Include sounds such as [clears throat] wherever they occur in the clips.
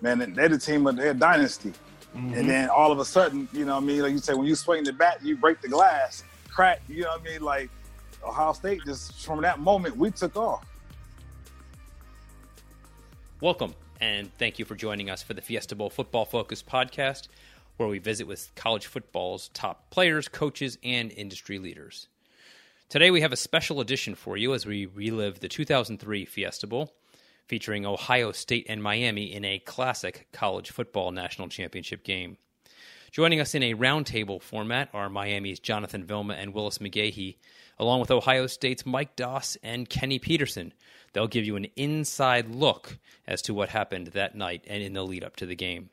man, they're the team of their dynasty. Mm-hmm. And then all of a sudden, you know what I mean? Like you say, when you swing the bat, you break the glass, crack, you know what I mean? Like Ohio State, just from that moment, we took off. Welcome, and thank you for joining us for the Fiesta Bowl Football Focus podcast, where we visit with college football's top players, coaches, and industry leaders. Today, we have a special edition for you as we relive the 2003 Fiesta Bowl featuring Ohio State and Miami in a classic college football national championship game. Joining us in a roundtable format are Miami's Jonathan Vilma and Willis McGahee, along with Ohio State's Mike Doss and Kenny Peterson. They'll give you an inside look as to what happened that night and in the lead up to the game.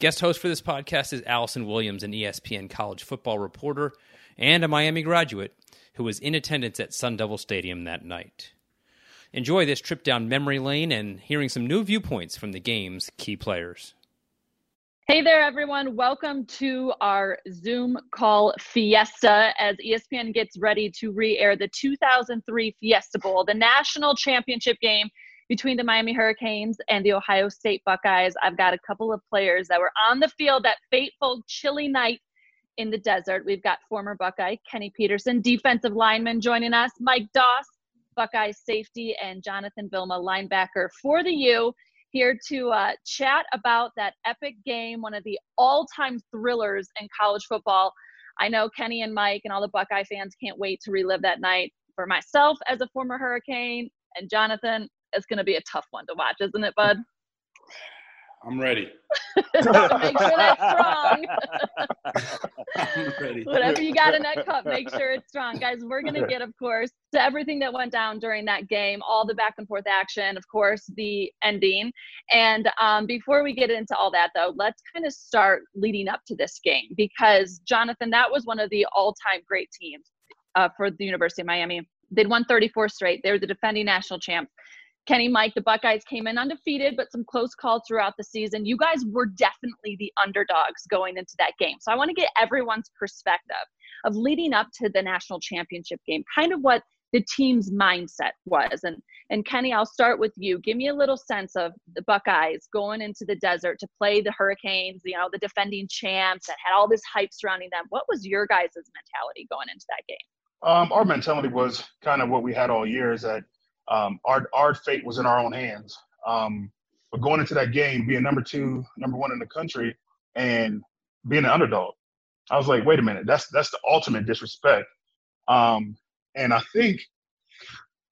Guest host for this podcast is Allison Williams, an ESPN college football reporter and a Miami graduate who was in attendance at Sun Devil Stadium that night. Enjoy this trip down memory lane and hearing some new viewpoints from the game's key players. Hey there, everyone. Welcome to our Zoom call Fiesta as ESPN gets ready to re air the 2003 Fiesta Bowl, the national championship game between the Miami Hurricanes and the Ohio State Buckeyes. I've got a couple of players that were on the field that fateful, chilly night in the desert. We've got former Buckeye Kenny Peterson, defensive lineman, joining us, Mike Doss, Buckeyes safety, and Jonathan Vilma, linebacker for the U, here to uh, chat about that epic game, one of the all time thrillers in college football. I know Kenny and Mike and all the Buckeye fans can't wait to relive that night. For myself, as a former Hurricane, and Jonathan, it's going to be a tough one to watch, isn't it, bud? I'm ready. [laughs] Make sure that's [laughs] strong. I'm ready. Whatever you got in that cup, make sure it's strong. Guys, we're going to get, of course, to everything that went down during that game, all the back and forth action, of course, the ending. And um, before we get into all that, though, let's kind of start leading up to this game because, Jonathan, that was one of the all time great teams uh, for the University of Miami. They'd won 34 straight. They were the defending national champs. Kenny Mike, the Buckeyes came in undefeated, but some close calls throughout the season. You guys were definitely the underdogs going into that game. So I want to get everyone's perspective of leading up to the national championship game, kind of what the team's mindset was. And and Kenny, I'll start with you. Give me a little sense of the Buckeyes going into the desert to play the Hurricanes, you know, the defending champs that had all this hype surrounding them. What was your guys' mentality going into that game? Um, our mentality was kind of what we had all year is that um, our our fate was in our own hands. Um, but going into that game, being number two, number one in the country, and being an underdog, I was like, wait a minute, that's that's the ultimate disrespect. Um, and I think,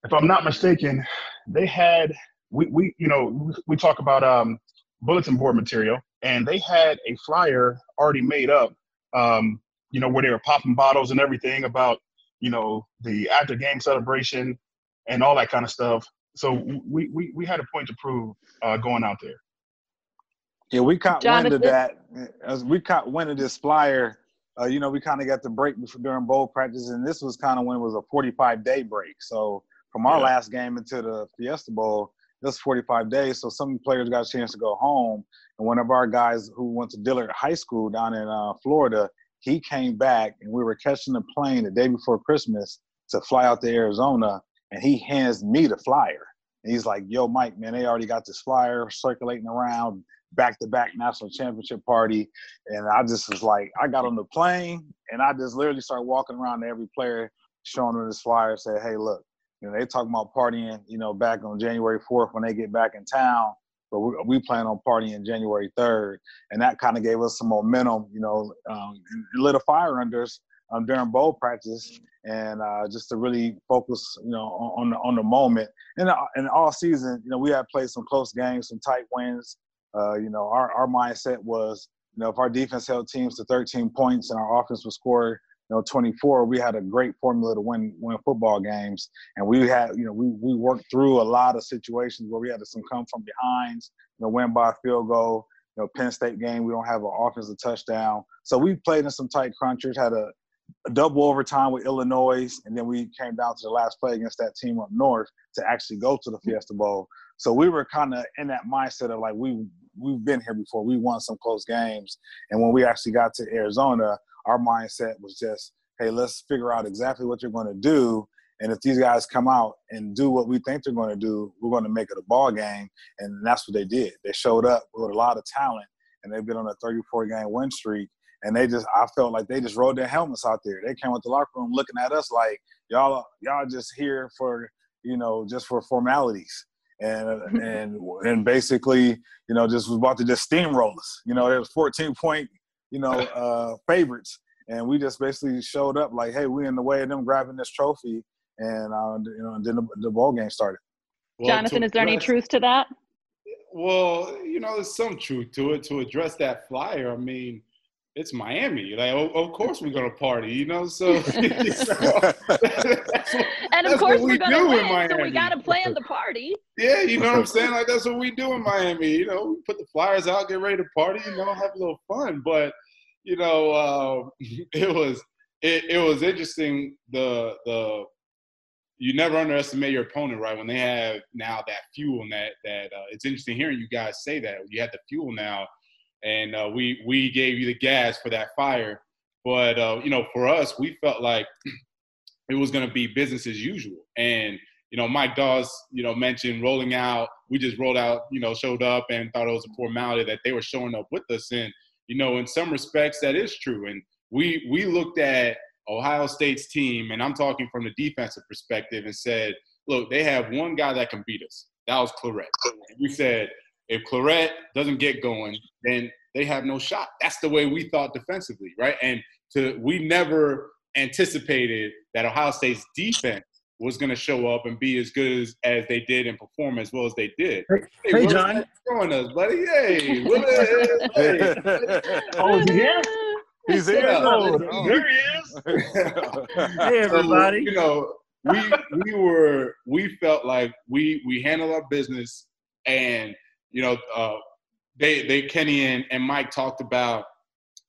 if I'm not mistaken, they had we we you know we talk about um, bulletin board material, and they had a flyer already made up. Um, you know where they were popping bottles and everything about you know the after game celebration and all that kind of stuff. So we we, we had a point to prove uh, going out there. Yeah, we caught Jonathan. wind of that as we caught wind of this flyer. Uh, you know, we kind of got the break before, during bowl practice, and this was kind of when it was a 45 day break. So from our yeah. last game into the Fiesta Bowl, that's 45 days. So some players got a chance to go home. And one of our guys who went to Dillard High School down in uh, Florida, he came back, and we were catching the plane the day before Christmas to fly out to Arizona and he hands me the flyer. And he's like, "Yo, Mike, man, they already got this flyer circulating around back-to-back national championship party." And I just was like, I got on the plane and I just literally started walking around to every player, showing them this flyer, said, "Hey, look, you know, they talking about partying, you know, back on January 4th when they get back in town." But we, we plan on partying January 3rd, and that kind of gave us some momentum, you know, um, lit a fire under us um, during bowl practice and uh, just to really focus, you know, on, on the, on the moment. And uh, and all season, you know, we had played some close games, some tight wins. Uh, you know, our, our mindset was, you know, if our defense held teams to 13 points and our offense would score, you know, 24, we had a great formula to win win football games. And we had, you know, we we worked through a lot of situations where we had to some come from behinds, you know, win by field goal. You know, Penn State game, we don't have an offensive touchdown. So we played in some tight crunchers, had a double overtime with Illinois, and then we came down to the last play against that team up north to actually go to the mm-hmm. Fiesta Bowl. So we were kind of in that mindset of like we we've been here before. We won some close games, and when we actually got to Arizona, our mindset was just, hey, let's figure out exactly what you're going to do, And if these guys come out and do what we think they're going to do, we're going to make it a ball game. And that's what they did. They showed up with a lot of talent, and they've been on a 34 game win streak. And they just, I felt like they just rode their helmets out there. They came with the locker room looking at us like, y'all, y'all just here for, you know, just for formalities. And, [laughs] and and basically, you know, just was about to just steamroll us. You know, there was 14 point, you know, [laughs] uh, favorites, and we just basically showed up like, hey, we in the way of them grabbing this trophy, and uh, you know, and then the, the ball game started. Well, Jonathan, is there any truth to that? Well, you know, there's some truth to it. To address that flyer, I mean, it's Miami. Like, oh, of course we're gonna party, you know. So, [laughs] know, [laughs] and of course we are gonna win. So we gotta plan the party. Yeah, you know what I'm saying. [laughs] Like that's what we do in Miami. You know, we put the flyers out, get ready to party, you know, have a little fun. But you know, uh, it was it, it was interesting the the you never underestimate your opponent, right? When they have now that fuel and that that uh, it's interesting hearing you guys say that you had the fuel now, and uh, we we gave you the gas for that fire. But uh, you know, for us, we felt like [clears throat] it was going to be business as usual. And you know, Mike Doss, you know, mentioned rolling out. We just rolled out, you know, showed up and thought it was a formality that they were showing up with us. And you know, in some respects, that is true. And we we looked at Ohio State's team, and I'm talking from the defensive perspective, and said, look, they have one guy that can beat us. That was Clarett. We said, if Clarett doesn't get going, then they have no shot. That's the way we thought defensively, right? And to we never anticipated that Ohio State's defense was going to show up and be as good as, as they did and perform as well as they did. Hey, hey, hey John. Showing us, buddy. Hey, hey. [laughs] oh, yeah. He's here. Oh, there he is. [laughs] hey, everybody. So, you know, we we were we felt like we we handled our business, and you know, uh, they they Kenny and, and Mike talked about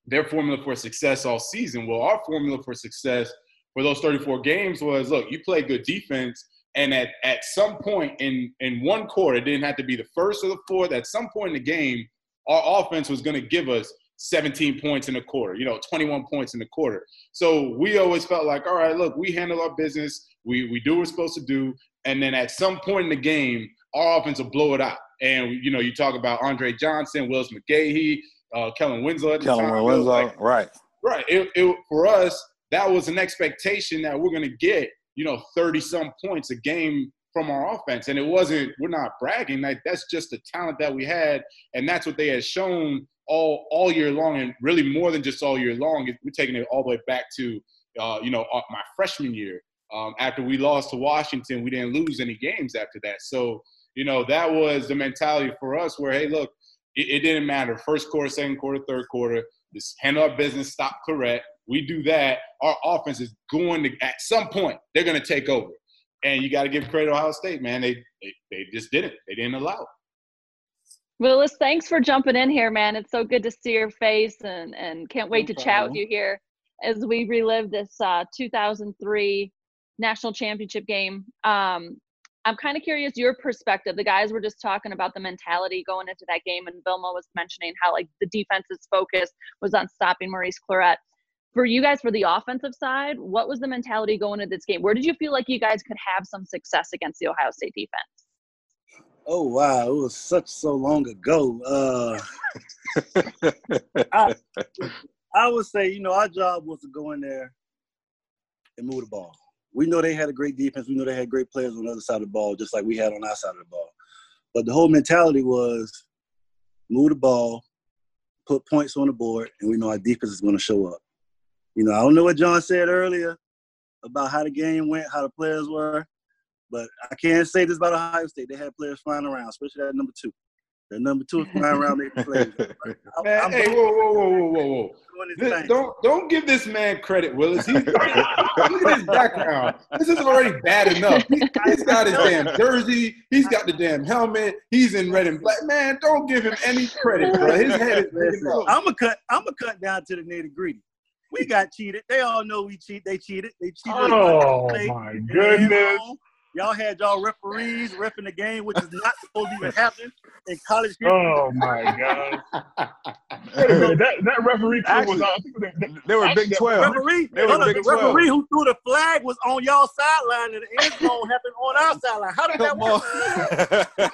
their formula for success all season. Well, our formula for success for those 34 games was look, you play good defense, and at at some point in in one quarter, it didn't have to be the first or the fourth. At some point in the game, our offense was going to give us 17 points in a quarter, you know, 21 points in a quarter. So we always felt like, all right, look, we handle our business, we, we do what we're supposed to do. And then at some point in the game, our offense will blow it out. And, you know, you talk about Andre Johnson, Willis McGahee, uh, Kellen Winslow at the Kellen time. Winslow, like, right. Right. It, it, for us, that was an expectation that we're going to get, you know, 30 some points a game from our offense. And it wasn't, we're not bragging. Like that's just the talent that we had. And that's what they had shown all all year long, and really more than just all year long. We're taking it all the way back to uh, you know uh, my freshman year. Um, after we lost to Washington, we didn't lose any games after that. So you know that was the mentality for us. Where hey, look, it, it didn't matter first quarter, second quarter, third quarter. Just handle our business, stop Clarett. We do that. Our offense is going to at some point they're going to take over. And you got to give credit to Ohio State, man. They, they they just didn't. They didn't allow it. Willis, thanks for jumping in here, man. It's so good to see your face and, and can't wait no to chat with you here as we relive this uh, 2003 national championship game. Um, I'm kind of curious your perspective. The guys were just talking about the mentality going into that game, and Vilma was mentioning how like the defense's focus was on stopping Maurice Clarett. For you guys, for the offensive side, what was the mentality going into this game? Where did you feel like you guys could have some success against the Ohio State defense? Oh wow, it was such so long ago. Uh, I, I would say, you know, our job was to go in there and move the ball. We know they had a great defense. We know they had great players on the other side of the ball, just like we had on our side of the ball. But the whole mentality was move the ball, put points on the board, and we know our defense is going to show up. You know, I don't know what John said earlier about how the game went, how the players were. But I can't say this about Ohio State. They had players flying around, especially that number two. That number two is flying around making plays. [laughs] man, hey, whoa, whoa, whoa, whoa, whoa, whoa. This, don't don't give this man credit, Willis. He's, [laughs] look at his background. This is already bad enough. He, has got his damn jersey. He's got the damn helmet. He's in red and black. Man, don't give him any credit, bro. His head is. I'm a cut. I'm a cut down to the nitty gritty. We got cheated. They all know we cheat. They cheated. They cheated. Oh my goodness. Y'all had y'all referees refing the game, which is not supposed to even [laughs] happen in college. Oh my god! [laughs] that, that referee crew actually, was. I think they, they were Big Twelve. Referee, they were Big the 12. referee who threw the flag was on y'all sideline, and the end zone happened on our sideline. How did that work?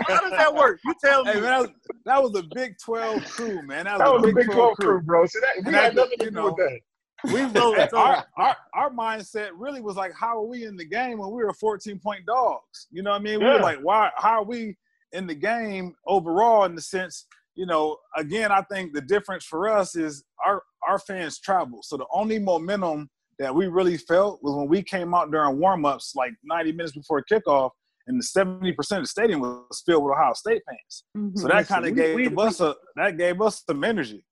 How does that work? You tell me. Hey, man, that, was, that was a Big Twelve crew, man. That was, that was a Big, Big 12, 12 crew, bro. So that, we had nothing to do know, with that we our, our our mindset really was like, how are we in the game when we were 14 point dogs? You know what I mean? Yeah. We were like, why? How are we in the game overall? In the sense, you know, again, I think the difference for us is our our fans travel. So the only momentum that we really felt was when we came out during warmups, like 90 minutes before kickoff, and the 70% of the stadium was filled with Ohio State fans. Mm-hmm. So that kind of gave we, us a that gave us some energy.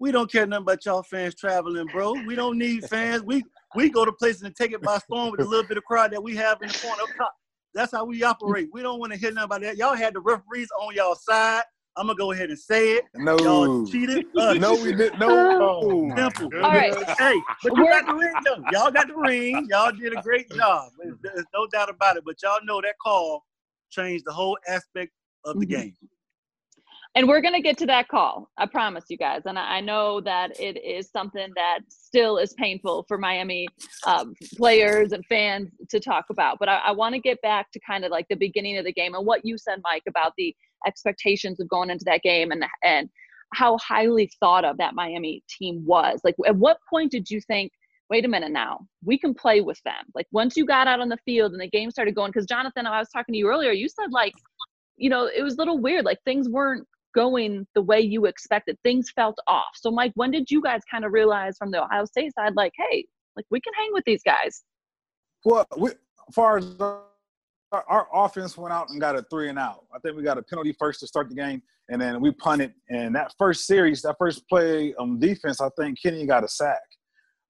We don't care nothing about y'all fans traveling, bro. We don't need fans. We we go to places and take it by storm with a little bit of crowd that we have in the corner up top. That's how we operate. We don't want to hear nothing about that. Y'all had the referees on y'all side. I'm gonna go ahead and say it. No, y'all cheated. Uh, no, we didn't. No, oh, simple. All right. Hey, but you got the ring though. Y'all got the ring. Y'all did a great job. There's no doubt about it. But y'all know that call changed the whole aspect of the mm-hmm. game and we're going to get to that call i promise you guys. And i know that it is something that still is painful for miami um, players and fans to talk about. But i, I want to get back to kind of like the beginning of the game and what you said mike about the expectations of going into that game and and how highly thought of that miami team was. Like at what point did you think wait a minute now we can play with them. Like once you got out on the field and the game started going because jonathan i was talking to you earlier you said like you know it was a little weird. Like things weren't going the way you expected. Things felt off. So, Mike, when did you guys kind of realize from the Ohio State side, like, hey, like we can hang with these guys? Well, we, as far as our, our offense went out and got a three and out. I think we got a penalty first to start the game, and then we punted. And that first series, that first play on defense, I think Kenny got a sack.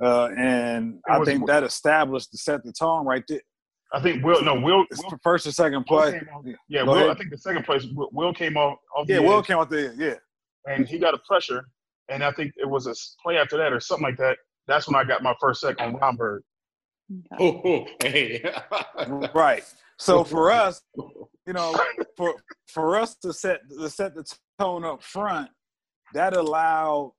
Uh, and I think that established to set the tone right there. I think Will. No, Will. Will first or second play. yeah, Will. Ahead. I think the second place. Will came off. off yeah, Will came off the yeah. And he got a pressure, and I think it was a play after that or something like that. That's when I got my first sack on Romberg. Oh, [laughs] hey. [laughs] right. So for [laughs] us, you know, for for us to set to set the tone up front, that allowed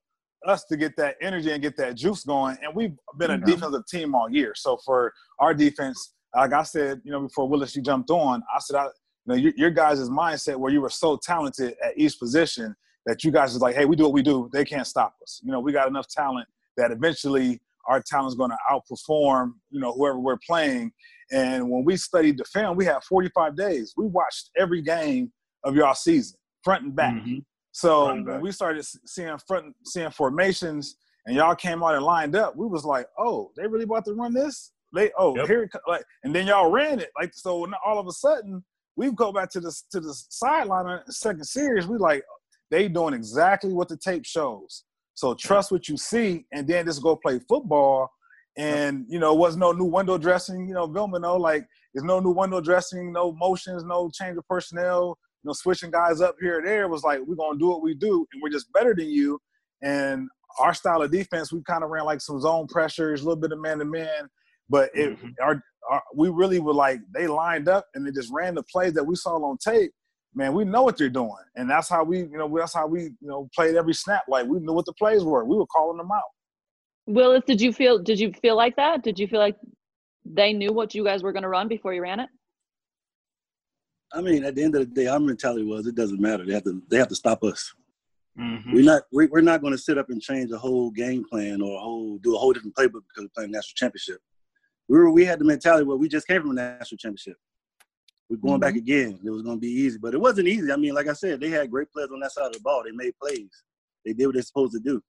us to get that energy and get that juice going. And we've been a mm-hmm. defensive team all year. So for our defense, like I said, you know, before Willis, you jumped on, I said, I, you know, your, your guys' mindset where you were so talented at each position that you guys is like, hey, we do what we do. They can't stop us. You know, we got enough talent that eventually our talent's going to outperform, you know, whoever we're playing. And when we studied the film, we had 45 days. We watched every game of y'all season, front and back. Mm-hmm. So back. when we started seeing front, seeing formations, and y'all came out and lined up, we was like, oh, they really about to run this? They oh yep. here like and then y'all ran it like so all of a sudden we go back to the to the sideline in the second series we like they doing exactly what the tape shows. So trust what you see and then just go play football. And you know, it was no new window dressing. You know, Vilma know like there's no new window dressing, no motions, no change of personnel, no switching guys up here or there. Was like we're gonna do what we do, and we're just better than you. And our style of defense, we kind of ran like some zone pressures, a little bit of man to man, but it, mm-hmm. our, our, we really were like they lined up and they just ran the plays that we saw on tape. Man, we know what they're doing, and that's how we, you know, that's how we, you know, played every snap. Like we knew what the plays were. We were calling them out. Willis, did you feel? Did you feel like that? Did you feel like they knew what you guys were going to run before you ran it? I mean, at the end of the day, our mentality was it doesn't matter. They have to they have to stop us. Mm-hmm. We're not we, are not going to sit up and change a whole game plan or a whole do a whole different playbook because we're playing national championship we were we had the mentality where we just came from a national championship. We're going mm-hmm. back again. It was going to be easy, but it wasn't easy. I mean, like I said, they had great players on that side of the ball. They made plays. They did what they're supposed to do.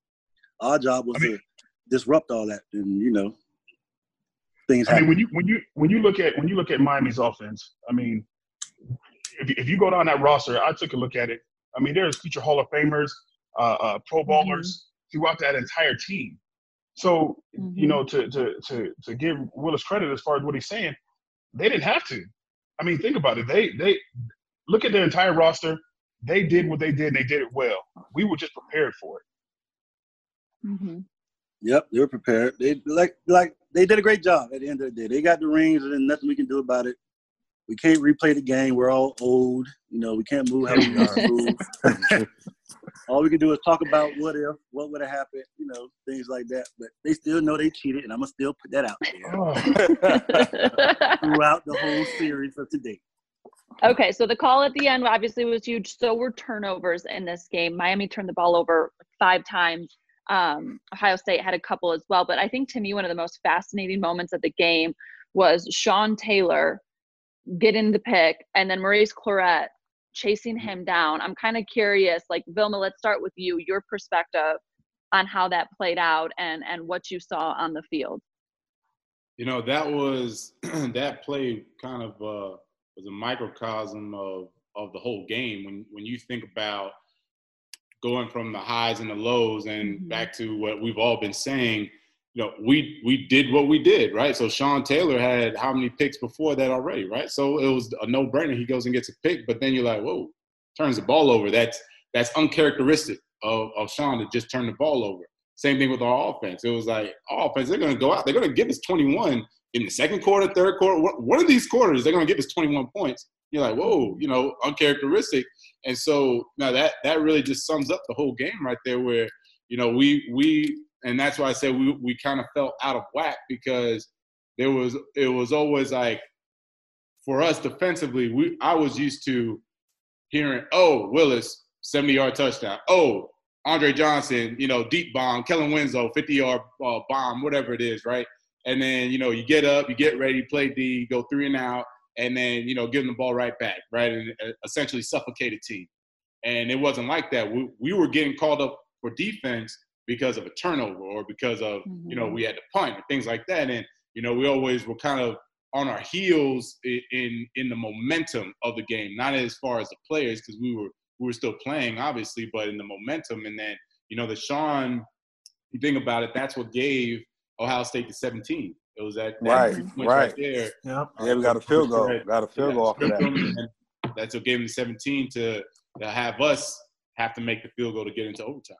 Our job was I mean, to disrupt all that, and you know, things. I happen. mean, when you when you when you look at when you look at Miami's offense, I mean, if if you go down that roster, I took a look at it. I mean, there's future Hall of Famers, uh, uh, Pro Bowlers mm-hmm. throughout that entire team. So mm-hmm. you know, to to to to give Willis credit as far as what he's saying, they didn't have to. I mean, think about it. They they look at their entire roster. They did what they did. and They did it well. We were just prepared for it. Mm-hmm. Yep, they were prepared. They like like they did a great job at the end of the day. They got the rings, and nothing we can do about it. We can't replay the game. We're all old. You know, we can't move how we [laughs] used to move. [laughs] all we can do is talk about what if, what would have happened, you know, things like that. But they still know they cheated, and I'm gonna still put that out there oh. [laughs] throughout the whole series of today. Okay, so the call at the end obviously was huge. So were turnovers in this game. Miami turned the ball over five times. Um, Ohio State had a couple as well. But I think to me, one of the most fascinating moments of the game was Sean Taylor getting the pick and then Maurice Clarett chasing him down. I'm kind of curious, like Vilma, let's start with you, your perspective on how that played out and and what you saw on the field. You know, that was [clears throat] that play kind of uh was a microcosm of of the whole game. When when you think about going from the highs and the lows, and mm-hmm. back to what we've all been saying, you know, we we did what we did, right? So Sean Taylor had how many picks before that already, right? So it was a no brainer. He goes and gets a pick, but then you're like, whoa, turns the ball over. That's that's uncharacteristic of, of Sean to just turn the ball over. Same thing with our offense. It was like offense, they're gonna go out, they're gonna give us 21 in the second quarter, third quarter, one of these quarters, they're to give us 21 points. You're like, whoa, you know, uncharacteristic. And so now that that really just sums up the whole game right there, where you know we we and that's why I said we we kind of felt out of whack because there was it was always like for us defensively, we I was used to hearing, oh Willis 70 yard touchdown, oh Andre Johnson, you know, deep bomb, Kellen Winslow 50 yard uh, bomb, whatever it is, right? and then you know you get up, you get ready, play D, go three and out, and then you know give them the ball right back, right, and uh, essentially suffocate a team. And it wasn't like that. We, we were getting called up for defense because of a turnover or because of mm-hmm. you know mm-hmm. we had to punt and things like that. And you know we always were kind of on our heels in in, in the momentum of the game, not as far as the players because we were we were still playing obviously, but in the momentum. And then you know the Sean, you think about it, that's what gave Ohio State the 17. It was that right, right. right there. Yep. Yeah, we got a field goal. Got a field goal off of that. That's what gave them 17 to, to have us have to make the field goal to get into overtime.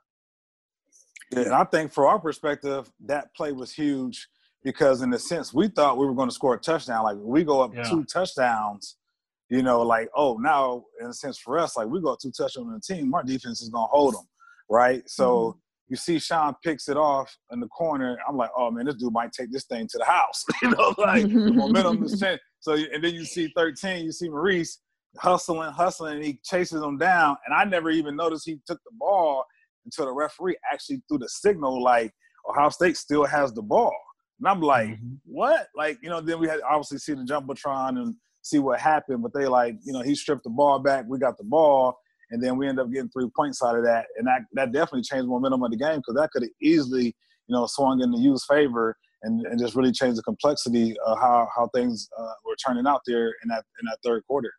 Yeah, and I think for our perspective, that play was huge because in a sense we thought we were going to score a touchdown. Like we go up yeah. two touchdowns, you know, like oh now in a sense for us, like we go up two touchdowns on the team, our defense is going to hold them, right? So mm-hmm you see Sean picks it off in the corner. I'm like, oh man, this dude might take this thing to the house. [laughs] you know, like the [laughs] momentum is changing. So and then you see 13, you see Maurice hustling, hustling, and he chases him down. And I never even noticed he took the ball until the referee actually threw the signal like Ohio State still has the ball. And I'm like, mm-hmm. what? Like, you know, then we had obviously see the jumbotron and see what happened, but they like, you know, he stripped the ball back, we got the ball, and then we end up getting three points out of that, and that that definitely changed momentum of the game because that could have easily you know swung in the U's favor and, and just really changed the complexity of how how things uh, were turning out there in that in that third quarter.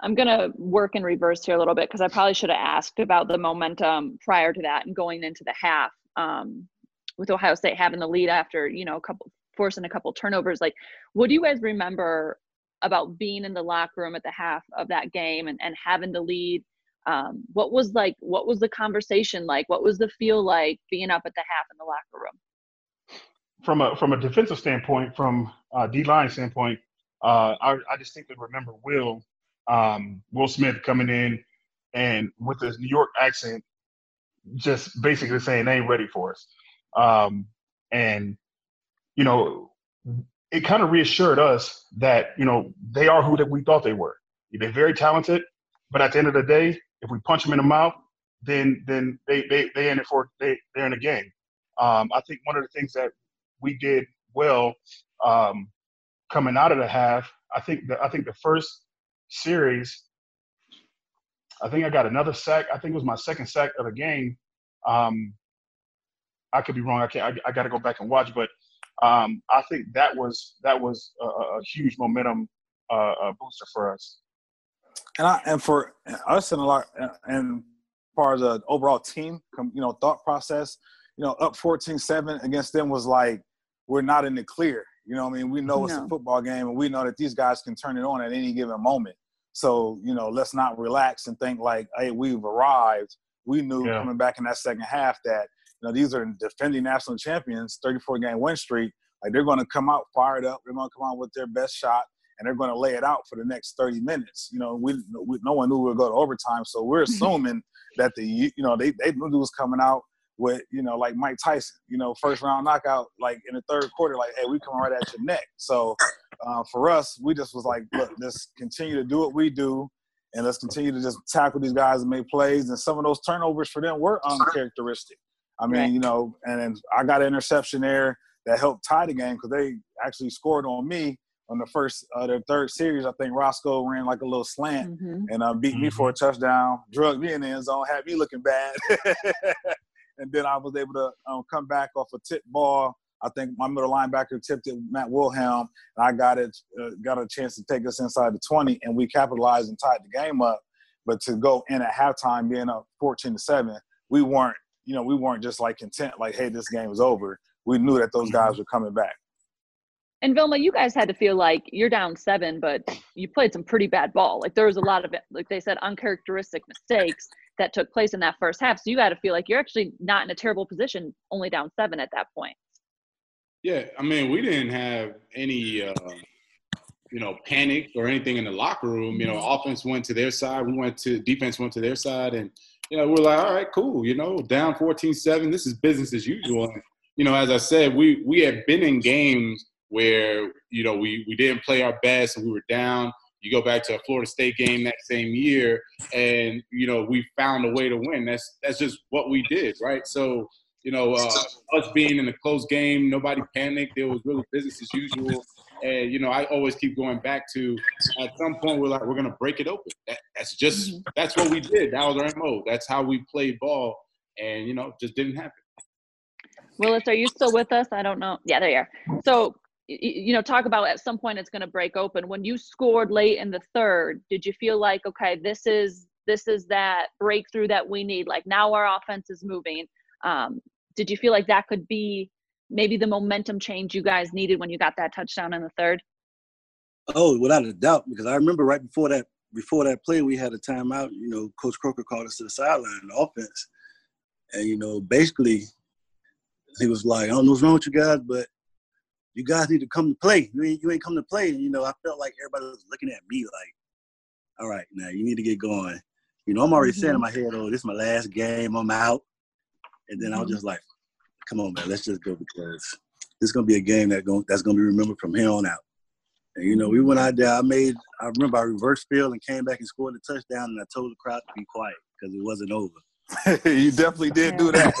I'm going to work in reverse here a little bit because I probably should have asked about the momentum prior to that and going into the half um, with Ohio State having the lead after, you know, a couple forcing a couple turnovers. Like, what do you guys remember about being in the locker room at the half of that game and, and having the lead? Um, what was like what was the conversation like? What was the feel like being up at the half in the locker room? From a from a defensive standpoint from a D line standpoint uh, I, I distinctly remember will um, will smith coming in and with his new york accent just basically saying they ain't ready for us um, and you know it kind of reassured us that you know they are who that we thought they were. They're very talented, but at the end of the day, if we punch them in the mouth, then then they they they in it for they they're in the game. Um, I think one of the things that we did well um, coming out of the half, I think the I think the first series, I think I got another sack. I think it was my second sack of the game. Um, I could be wrong. I can't. I, I got to go back and watch, but um, I think that was that was a, a huge momentum uh, a booster for us. And I and for us and a lot and part of the overall team, you know, thought process, you know, up 14-7 against them was like we're not in the clear. You know, I mean, we know no. it's a football game, and we know that these guys can turn it on at any given moment. So, you know, let's not relax and think like, hey, we've arrived. We knew yeah. coming back in that second half that you know, these are defending national champions, 34 game win streak. Like they're going to come out fired up. They're going to come out with their best shot, and they're going to lay it out for the next 30 minutes. You know, we, we no one knew we would go to overtime, so we're [laughs] assuming that the you know they they knew it was coming out with you know like Mike Tyson, you know, first round knockout like in the third quarter, like hey, we come right at your neck. So uh, for us, we just was like, look, let's continue to do what we do. And let's continue to just tackle these guys and make plays. And some of those turnovers for them were uncharacteristic. I mean, right. you know, and I got an interception there that helped tie the game because they actually scored on me on the first uh, their third series. I think Roscoe ran like a little slant mm-hmm. and uh, beat mm-hmm. me for a mm-hmm. touchdown, drug me in the end zone, had me looking bad. [laughs] and then I was able to um, come back off a tip ball. I think my middle linebacker tipped it, Matt Wilhelm, and I got it, uh, got a chance to take us inside the 20, and we capitalized and tied the game up. But to go in at halftime, being up 14 to seven, we weren't, you know, we weren't just like content, like, hey, this game is over. We knew that those guys mm-hmm. were coming back. And Vilma, you guys had to feel like you're down seven, but you played some pretty bad ball. Like there was a lot of, like they said, uncharacteristic mistakes that took place in that first half. So you got to feel like you're actually not in a terrible position, only down seven at that point. Yeah, I mean, we didn't have any, uh, you know, panic or anything in the locker room. You know, mm-hmm. offense went to their side, we went to defense went to their side, and you know, we're like, all right, cool. You know, down 14-7, this is business as usual. And, you know, as I said, we we had been in games where you know we we didn't play our best and we were down. You go back to a Florida State game that same year, and you know we found a way to win. That's that's just what we did, right? So you know, uh, us being in a close game, nobody panicked. It was really business as usual. And you know, I always keep going back to at some point we're like we're gonna break it open. That, that's just mm-hmm. that's what we did. That was our mo. That's how we played ball, and you know, just didn't happen. Willis, are you still with us? I don't know. Yeah, there you are. So you know talk about at some point it's going to break open. When you scored late in the third did you feel like okay this is this is that breakthrough that we need like now our offense is moving? Um, did you feel like that could be maybe the momentum change you guys needed when you got that touchdown in the third? Oh without a doubt because i remember right before that before that play we had a timeout you know coach coker called us to the sideline the offense. And you know basically he was like i don't know what's wrong with you guys but you guys need to come to play. You ain't, you ain't come to play. And, you know, I felt like everybody was looking at me like, all right, now you need to get going. You know, I'm already mm-hmm. saying in my head, oh, this is my last game. I'm out. And then mm-hmm. I was mm-hmm. just like, come on, man, let's just go because this is going to be a game that going, that's going to be remembered from here on out. And, you know, we went out there. I made, I remember I reversed field and came back and scored a touchdown. And I told the crowd to be quiet because it wasn't over. [laughs] you definitely did do that.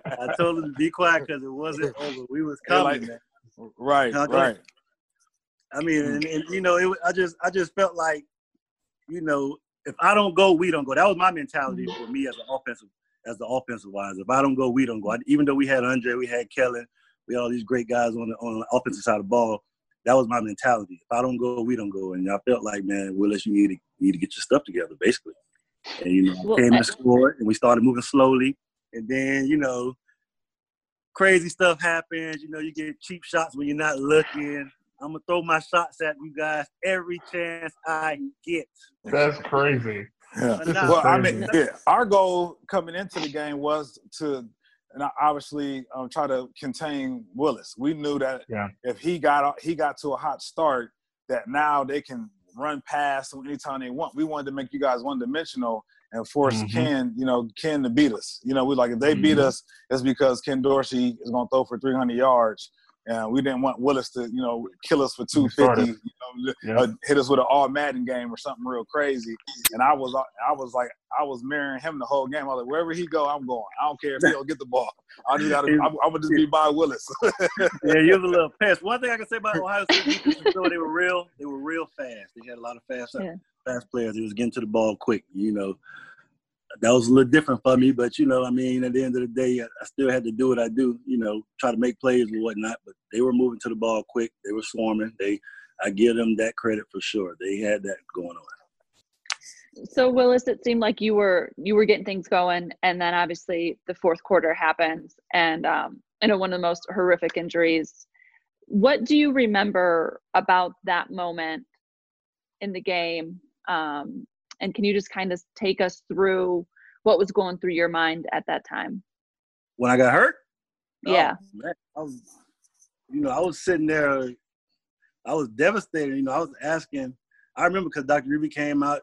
[laughs] I told him to be quiet because it wasn't over. We was coming. Like, right, right. I mean, and, and you know, it, I just, I just felt like, you know, if I don't go, we don't go. That was my mentality for me as an offensive, as the offensive wise. If I don't go, we don't go. I, even though we had Andre, we had Kellen, we had all these great guys on the on the offensive side of the ball. That was my mentality. If I don't go, we don't go. And I felt like, man, Willis, you need to you need to get your stuff together, basically. And you know, well, came to score, and we started moving slowly. And then you know, crazy stuff happens. You know, you get cheap shots when you're not looking. I'm gonna throw my shots at you guys every chance I get. That's crazy. Yeah. Well, I mean, yeah, our goal coming into the game was to, and obviously, um, try to contain Willis. We knew that yeah. if he got he got to a hot start, that now they can run past them anytime they want. We wanted to make you guys one dimensional and force mm-hmm. Ken, you know, Ken to beat us. You know, we like if they mm-hmm. beat us, it's because Ken Dorsey is going to throw for 300 yards. And we didn't want Willis to, you know, kill us for 250, you know, yeah. uh, hit us with an all Madden game or something real crazy. And I was, I was like, I was mirroring him the whole game. I was like, wherever he go, I'm going. I don't care if he don't get the ball. I just gotta, [laughs] I'm, I'm gonna just be by Willis. [laughs] yeah, you're a little pest. One thing I can say about Ohio State defense, they were real, they were real fast. They had a lot of fast, yeah. fast players. They was getting to the ball quick. You know, that was a little different for me. But you know, I mean, at the end of the day, I still had to do what I do. You know, try to make plays and whatnot. But they were moving to the ball quick. They were swarming. They, I give them that credit for sure. They had that going on. So Willis, it seemed like you were you were getting things going, and then obviously the fourth quarter happens, and um, I know one of the most horrific injuries. What do you remember about that moment in the game? Um, and can you just kind of take us through what was going through your mind at that time? When I got hurt? Oh, yeah. Oh, man, I was, you know, I was sitting there. I was devastated. You know, I was asking. I remember because Dr. Ruby came out,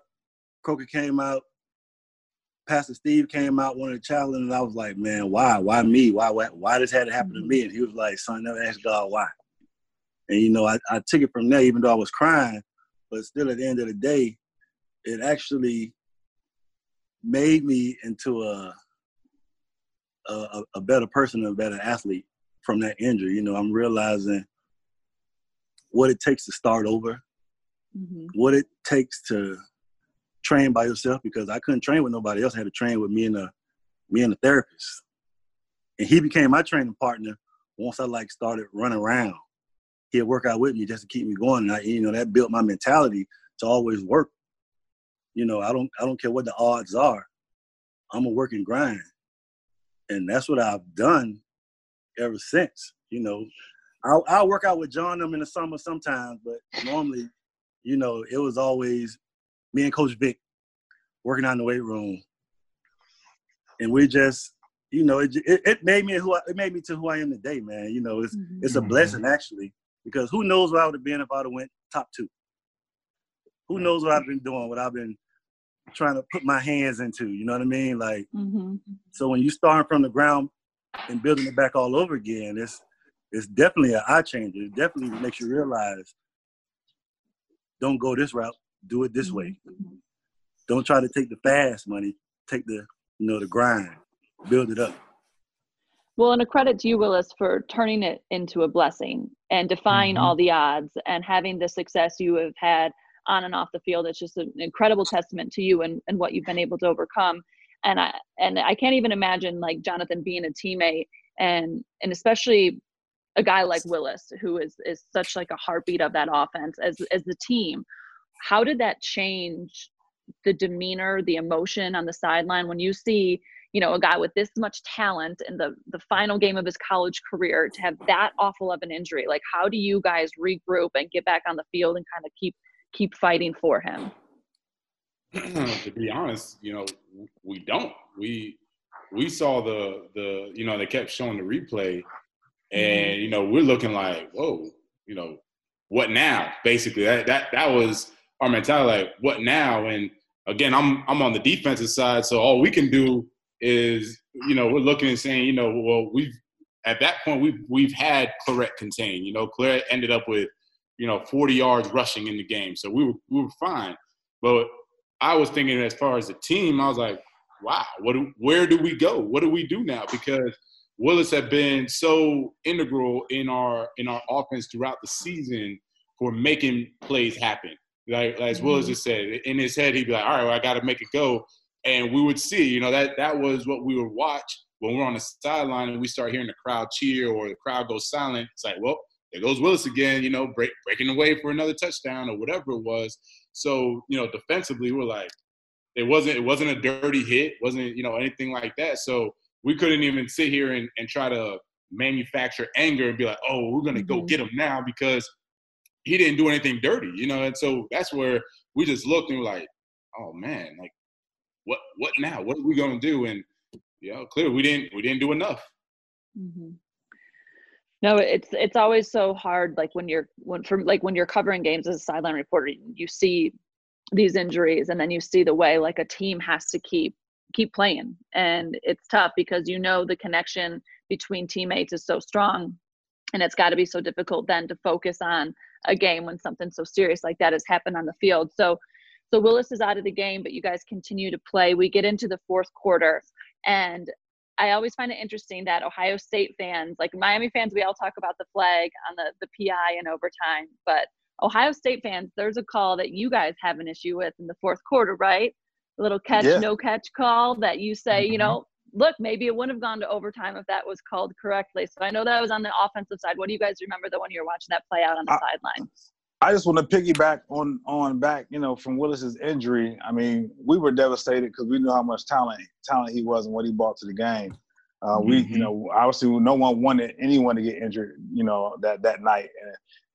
Coker came out, Pastor Steve came out, one of the challenge, and I was like, man, why? Why me? Why why, why this had to happen to me? Mm-hmm. And he was like, son, never ask God why. And you know, I, I took it from there, even though I was crying, but still at the end of the day, it actually made me into a a, a better person, a better athlete from that injury. You know, I'm realizing what it takes to start over, mm-hmm. what it takes to train by yourself because I couldn't train with nobody else. I had to train with me and a me and a therapist. And he became my training partner once I like started running around. He'd work out with me just to keep me going. And I, you know, that built my mentality to always work. You know, I don't I don't care what the odds are. I'm a working grind. And that's what I've done ever since. You know, I'll, I'll work out with John them in the summer sometimes, but normally, you know, it was always me and Coach Vic working out in the weight room, and we just, you know, it, it, it made me who I, it made me to who I am today, man. You know, it's mm-hmm. it's a blessing actually because who knows where I would have been if I'd have went top two. Who knows what I've been doing, what I've been trying to put my hands into. You know what I mean? Like, mm-hmm. so when you start from the ground and building it back all over again, it's it's definitely an eye changer. It definitely makes you realize don't go this route do it this way. Mm-hmm. Don't try to take the fast money. Take the you know the grind. Build it up. Well, and a credit to you, Willis, for turning it into a blessing and defying mm-hmm. all the odds and having the success you have had on and off the field. It's just an incredible testament to you and, and what you've been able to overcome. And I and I can't even imagine like Jonathan being a teammate and and especially a guy like Willis who is is such like a heartbeat of that offense as as the team how did that change the demeanor the emotion on the sideline when you see you know a guy with this much talent in the the final game of his college career to have that awful of an injury like how do you guys regroup and get back on the field and kind of keep keep fighting for him? [clears throat] To be honest you know we don't. We we saw the the you know they kept showing the replay and mm-hmm. you know we're looking like whoa you know what now? Basically that that that was our mentality like what now? And again i'm i'm on the defensive side so all we can do is you know we're looking and saying you know well we've at that point we've we've had Clarett contained you know Clarett ended up with you know 40 yards rushing in the game so we were we were fine but i was thinking as far as the team i was like wow what do, where do we go what do we do now because willis had been so integral in our in our offense throughout the season for making plays happen like, as Willis mm-hmm. just said, in his head, he'd be like, all right, well, I got to make it go. And we would see, you know, that that was what we would watch when we're on the sideline and we start hearing the crowd cheer or the crowd go silent. It's like, well, there goes Willis again, you know, break, breaking away for another touchdown or whatever it was. So, you know, defensively, we're like, it wasn't it wasn't a dirty hit, wasn't you know anything like that. So we couldn't even sit here and, and try to manufacture anger and be like, oh, we're gonna mm-hmm. go get him now because he didn't do anything dirty, you know. And so that's where we just looked and were like, oh man, like what what now? What are we gonna do? And you know, clearly we didn't we didn't do enough. Mm-hmm. No, it's it's always so hard. Like when you're when from like when you're covering games as a sideline reporter, you see these injuries, and then you see the way like a team has to keep keep playing, and it's tough because you know the connection between teammates is so strong, and it's got to be so difficult then to focus on a game when something so serious like that has happened on the field. So so Willis is out of the game, but you guys continue to play. We get into the fourth quarter and I always find it interesting that Ohio State fans, like Miami fans, we all talk about the flag on the, the PI and overtime, but Ohio State fans, there's a call that you guys have an issue with in the fourth quarter, right? A little catch, yeah. no catch call that you say, mm-hmm. you know, look, maybe it wouldn't have gone to overtime if that was called correctly. So I know that was on the offensive side. What do you guys remember the one you were watching that play out on the I, sideline? I just want to piggyback on on back, you know, from Willis's injury. I mean, we were devastated because we knew how much talent talent he was and what he brought to the game. Uh, mm-hmm. We, you know, obviously no one wanted anyone to get injured, you know, that that night.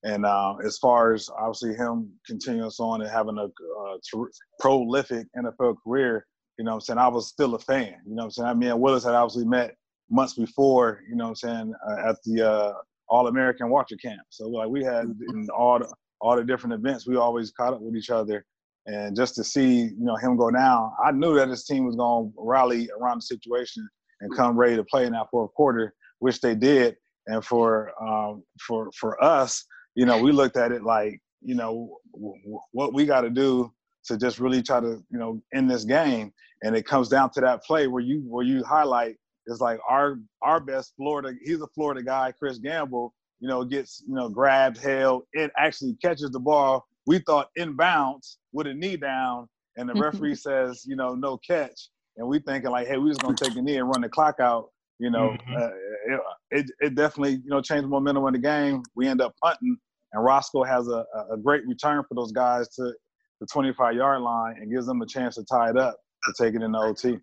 And, and uh, as far as obviously him continuing on and having a uh, ter- prolific NFL career, you know I'm saying? I was still a fan. You know I'm saying? I mean, Willis had obviously met months before, you know I'm saying, uh, at the uh, All American Watcher Camp. So like we had mm-hmm. in all the, all the different events, we always caught up with each other. And just to see, you know, him go down, I knew that his team was going to rally around the situation and come ready to play in that fourth quarter, which they did. And for um, for for us, you know, we looked at it like, you know, w- what we got to do to just really try to, you know, end this game. And it comes down to that play where you where you highlight is like our our best Florida. He's a Florida guy, Chris Gamble. You know, gets you know grabbed, held, it actually catches the ball. We thought inbounds with a knee down, and the [laughs] referee says, you know, no catch, and we thinking like, hey, we just gonna take a knee and run the clock out. You know, mm-hmm. uh, it, it, it definitely you know changed momentum in the game. We end up punting, and Roscoe has a, a great return for those guys to the 25 yard line and gives them a chance to tie it up to take it in the OT.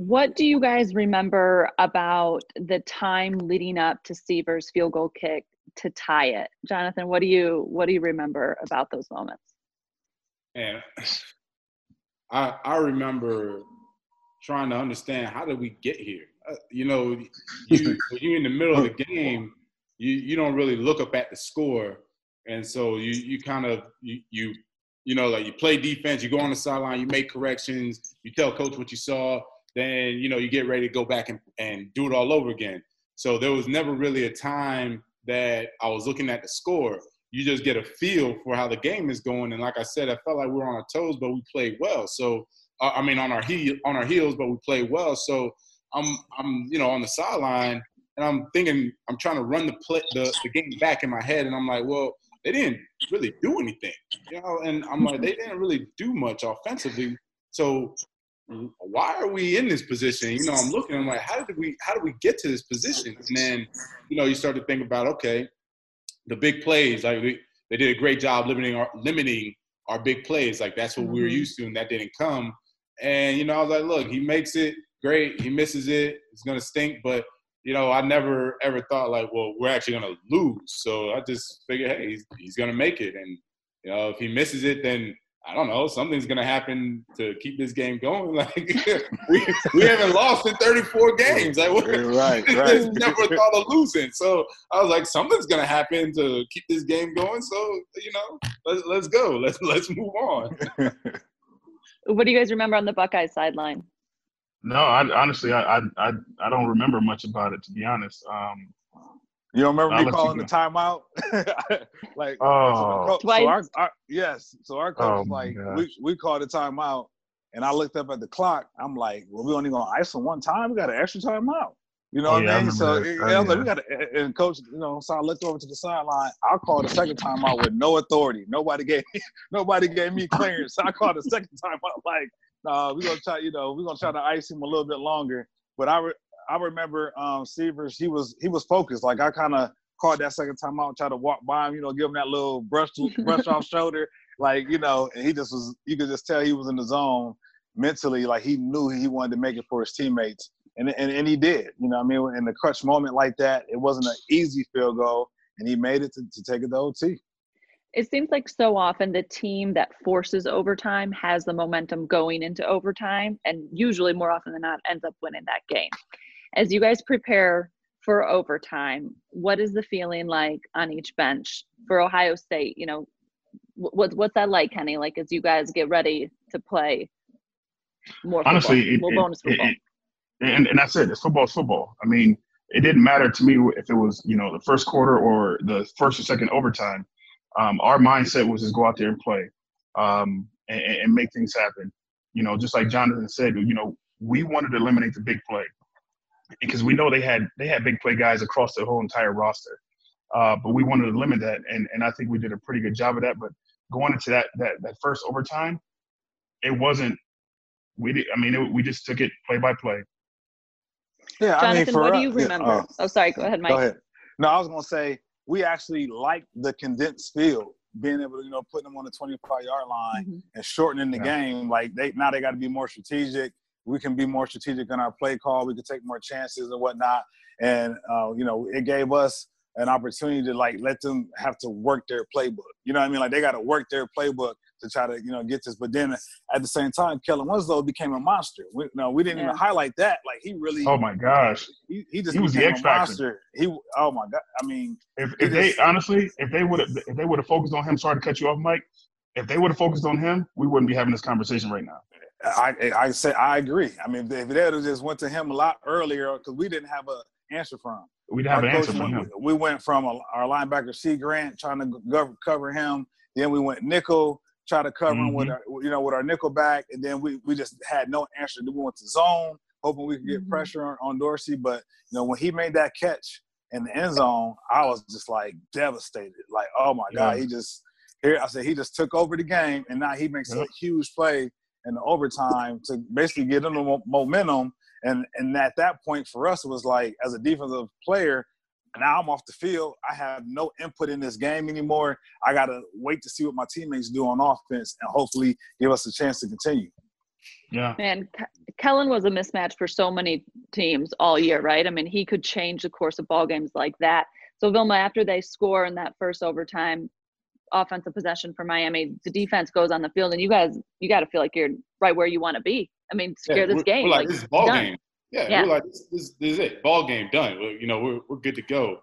What do you guys remember about the time leading up to Sievers' field goal kick to tie it? Jonathan, what do you what do you remember about those moments? And [sighs] I I remember trying to understand how did we get here. Uh, you know, you you're in the middle of the game, you you don't really look up at the score, and so you you kind of you you you know like you play defense, you go on the sideline, you make corrections, you tell coach what you saw then you know you get ready to go back and, and do it all over again. So there was never really a time that I was looking at the score. You just get a feel for how the game is going, and like I said, I felt like we were on our toes, but we played well. So uh, I mean, on our heel, on our heels, but we played well. So I'm I'm you know on the sideline, and I'm thinking I'm trying to run the play the, the game back in my head, and I'm like, well, they didn't really do anything, you know, and I'm like, they didn't really do much offensively. So why are we in this position? You know, I'm looking, I'm like, how did we how did we get to this position? And then, you know, you start to think about, okay, the big plays, like we, they did a great job limiting our limiting our big plays. Like that's what mm-hmm. we were mm-hmm. used to, and that didn't come. And you know, I was like, look, he makes it great, he misses it, it's gonna stink, but you know, I never ever thought like, well, we're actually gonna lose. So I just figured, hey, he's, he's gonna make it, and you know, if he misses it, then I don't know, something's gonna happen to keep this game going. [laughs] Like we, we haven't lost in 34 [laughs] games. Like we're, right, right. [laughs] never thought of losing. So I was like, something's gonna happen to keep this game going. So you know, let's let's go. Let's let's move on. what do you guys remember on the Buckeyes sideline? No, I honestly I I I don't remember much about it to be honest. Um, you don't remember me calling the timeout? [laughs] like, oh, so, so our, our, yes. So our coach oh, like, we, we called the timeout, and I looked up at the clock. I'm like, well, we only gonna ice them one time. We got an extra timeout. You know oh, what yeah, I mean? So it, oh, yeah. like, we got to, and coach, you know, so I looked over to the sideline. I called the second timeout with no authority. Nobody gave [laughs] nobody gave me clearance. So I called the second [laughs] timeout like, nah, we're gonna try, you know, we're gonna try to ice him a little bit longer. But I, re- I remember um Sievers, he was he was focused. Like I kind of caught that second time out, tried to walk by him, you know, give him that little brush [laughs] brush off shoulder, like you know, and he just was. You could just tell he was in the zone mentally, like he knew he wanted to make it for his teammates, and and, and he did. You know, I mean, in the clutch moment like that, it wasn't an easy field goal, and he made it to, to take it to OT. It seems like so often the team that forces overtime has the momentum going into overtime, and usually more often than not ends up winning that game as you guys prepare for overtime, what is the feeling like on each bench for Ohio State? You know, what what's that like, Kenny? Like as you guys get ready to play more honestly, football, it, more bonus football. It, it, and and that's it. It's football. It's football. I mean, it didn't matter to me if it was you know the first quarter or the first or second overtime. Um, our mindset was just go out there and play um, and, and make things happen. You know, just like Jonathan said, you know, we wanted to eliminate the big play because we know they had they had big play guys across the whole entire roster. Uh, but we wanted to limit that, and and I think we did a pretty good job of that. But going into that that that first overtime, it wasn't. We did. I mean, it, we just took it play by play. Yeah, Jonathan, I mean, for what do you remember? Yeah, uh, oh, sorry. Go ahead, Mike. Go ahead. No, I was gonna say we actually liked the condensed field, being able to you know putting them on the 25 yard line mm-hmm. and shortening the yeah. game. Like they now they got to be more strategic we can be more strategic in our play call. We can take more chances and whatnot. And uh, you know, it gave us an opportunity to like let them have to work their playbook. You know what I mean? Like they got to work their playbook to try to you know get this. But then at the same time, Kellen Winslow became a monster. We, no, we didn't yeah. even highlight that. Like he really. Oh my gosh. He, he just he was the X factor. He oh my god. I mean, if, if they honestly, if they would have if they would have focused on him, sorry to cut you off, Mike. If they would have focused on him, we wouldn't be having this conversation right now. I I say I agree. I mean, if they had just went to him a lot earlier, because we didn't have a answer from. We didn't have an answer from him. We went from a, our linebacker Cie Grant trying to go, cover him. Then we went nickel, try to cover mm-hmm. him with mm-hmm. our, you know with our nickel back, and then we we just had no answer. We went to zone, hoping we could get mm-hmm. pressure on, on Dorsey. But you know when he made that catch in the end zone, I was just like devastated. Like oh my god, he just here. I said he just took over the game, and now he makes yep. a huge play in the overtime to basically get them the momentum. And and at that point for us, it was like as a defensive player, now I'm off the field. I have no input in this game anymore. I gotta wait to see what my teammates do on offense and hopefully give us a chance to continue. Yeah. Man, Kellen was a mismatch for so many teams all year, right? I mean, he could change the course of ball games like that. So Vilma, after they score in that first overtime, offensive possession for Miami, the defense goes on the field, and you guys, you got to feel like you're right where you want to be. I mean, secure yeah, this game. like, like, this is ball done. game. Yeah, yeah, we're like, this, this, this, is it. Ball game done. We're, you know, we're, we're good to go.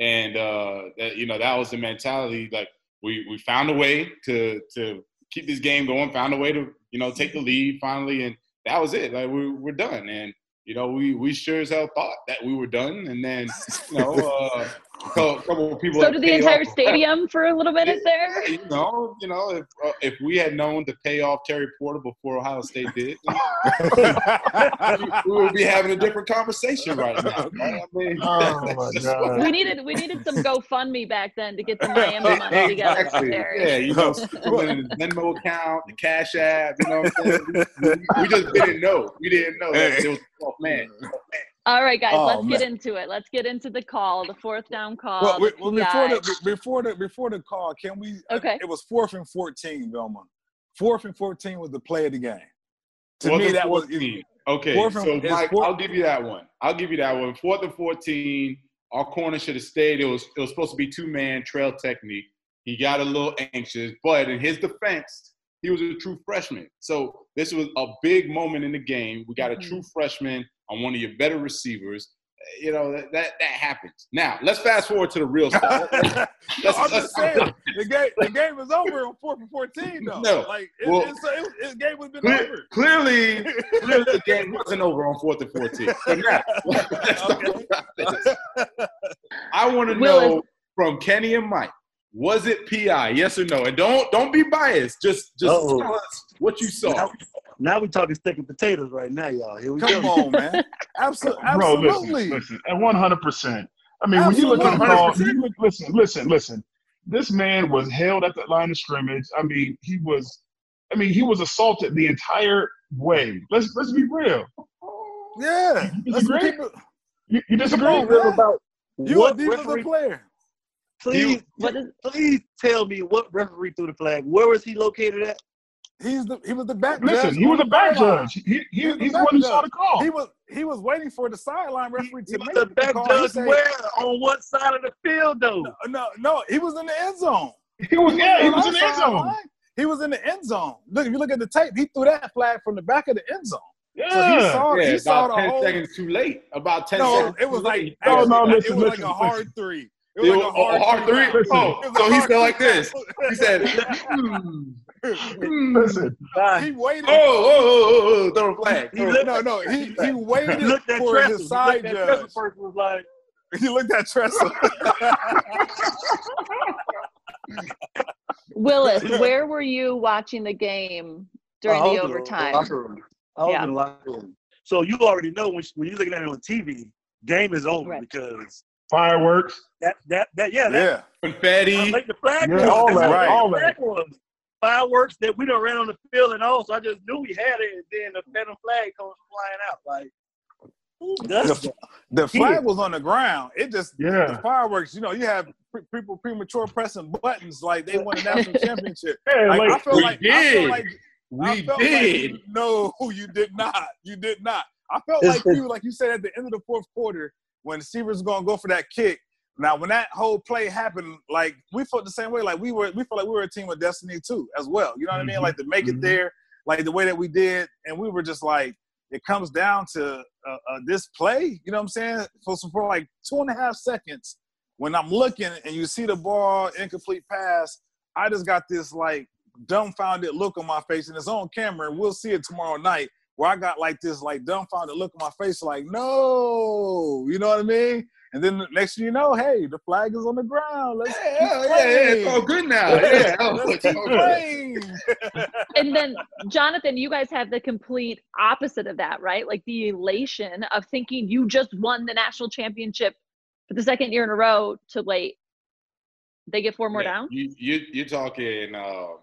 And, uh, that, you know, that was the mentality. Like, we, we found a way to, to keep this game going, found a way to, you know, take the lead finally. And that was it. Like, we, we're done. And, you know, we, we sure as hell thought that we were done. And then, you know, uh, so, couple people. So did the entire stadium for a little minute there. You know, you know, if uh, if we had known to pay off Terry Porter before Ohio State did, [laughs] we would be having a different conversation right now. Right? I mean, oh [laughs] we needed we needed some GoFundMe back then to get the Miami money together. Exactly. Yeah, you know, the Venmo account, the Cash App. You know, we, we, just didn't know. We didn't know that it was oh man. Oh, man. All right, guys, oh, let's man. get into it. Let's get into the call, the fourth down call. Well, we, well before the before the before the call, can we? Okay. Uh, it was fourth and fourteen, Vilma. Fourth and fourteen was the play of the game. To fourth me, that 14. was okay. so Mike, i I'll give you that one. I'll give you that one. Fourth and fourteen. Our corner should have stayed. It was it was supposed to be two man trail technique. He got a little anxious, but in his defense, he was a true freshman. So this was a big moment in the game. We got a mm-hmm. true freshman on one of your better receivers. You know that, that that, happens. Now let's fast forward to the real stuff. [laughs] let's, I'm just saying, the game the game is over on fourth and fourteen though. No, like it, well, it's, it, it, the game was been clear, over. Clearly, [laughs] clearly the game wasn't over on fourth and fourteen. But now, I want to know from Kenny and Mike. Was it PI? Yes or no? And don't don't be biased. Just just Uh-oh. tell us what you saw. Now we're talking steak and potatoes right now, y'all. Here we Come go. on, man. [laughs] Absolutely. Bro, listen, listen. At 100%. I mean, when you look at the call, look, listen, listen, listen. This man was held at the line of scrimmage. I mean, he was, I mean, he was assaulted the entire way. Let's let's be real. Yeah. You disagree? You, you disagree about you what referee, player? Please, please tell me what referee threw the flag. Where was he located at? He's the he was the back. Listen, he was a back judge. He, he, he he's the one who saw the call. He was he was waiting for the sideline referee to he make the back the judge. Say, where on what side of the field though? No, no, no, he was in the end zone. He was yeah, he was in the end zone. He was in the end zone. Look, if you look at the tape, he threw that flag from the back of the end zone. Yeah, so he saw, yeah, he about saw ten whole, seconds too late. About ten. No, seconds it was like no, no, listen, it was listen, like a hard three. It was, it like a hard, hard three. three. Oh, so he said like this. He said, [laughs] hmm. Listen, he waited. Oh, oh, oh, oh, throw a flag. He, looked, no, no, he, he waited he for Tressel. his side he judge. Person was like, [laughs] he looked at Tressel. [laughs] Willis, where were you watching the game during the overtime? I was yeah. in the locker room. So you already know when, when you're looking at it on TV, game is over right. because fireworks. That that that yeah. That, yeah. Confetti. Like the flag yeah, all that, right. all that. Was fireworks that we don't ran on the field and all. So I just knew we had it, and then the phantom flag comes flying out. Like the, the, flag was on the ground. It just yeah. the fireworks. You know, you have pre- people premature pressing buttons like they won a national [laughs] championship. Yeah, like, like, I feel we like did. I feel like we did. Like, no, [laughs] you did not. You did not. I felt it's like you, like you said at the end of the fourth quarter, when the receivers gonna go for that kick, now when that whole play happened, like we felt the same way. Like we were, we felt like we were a team with destiny too, as well. You know what mm-hmm. I mean? Mm-hmm. Like to make mm-hmm. it there, like the way that we did, and we were just like, it comes down to uh, uh, this play. You know what I'm saying? For, for like two and a half seconds, when I'm looking and you see the ball incomplete pass, I just got this like dumbfounded look on my face, and it's on camera, and we'll see it tomorrow night. Where I got like this like dumbfounded look on my face, like no, you know what I mean? And then next thing you know, hey, the flag is on the ground. Let's yeah, yeah, yeah, it's all good now. Yeah, [laughs] let's keep playing. [laughs] and then, Jonathan, you guys have the complete opposite of that, right? Like the elation of thinking you just won the national championship for the second year in a row to wait. They get four more yeah, down. You, you you're talking. Uh,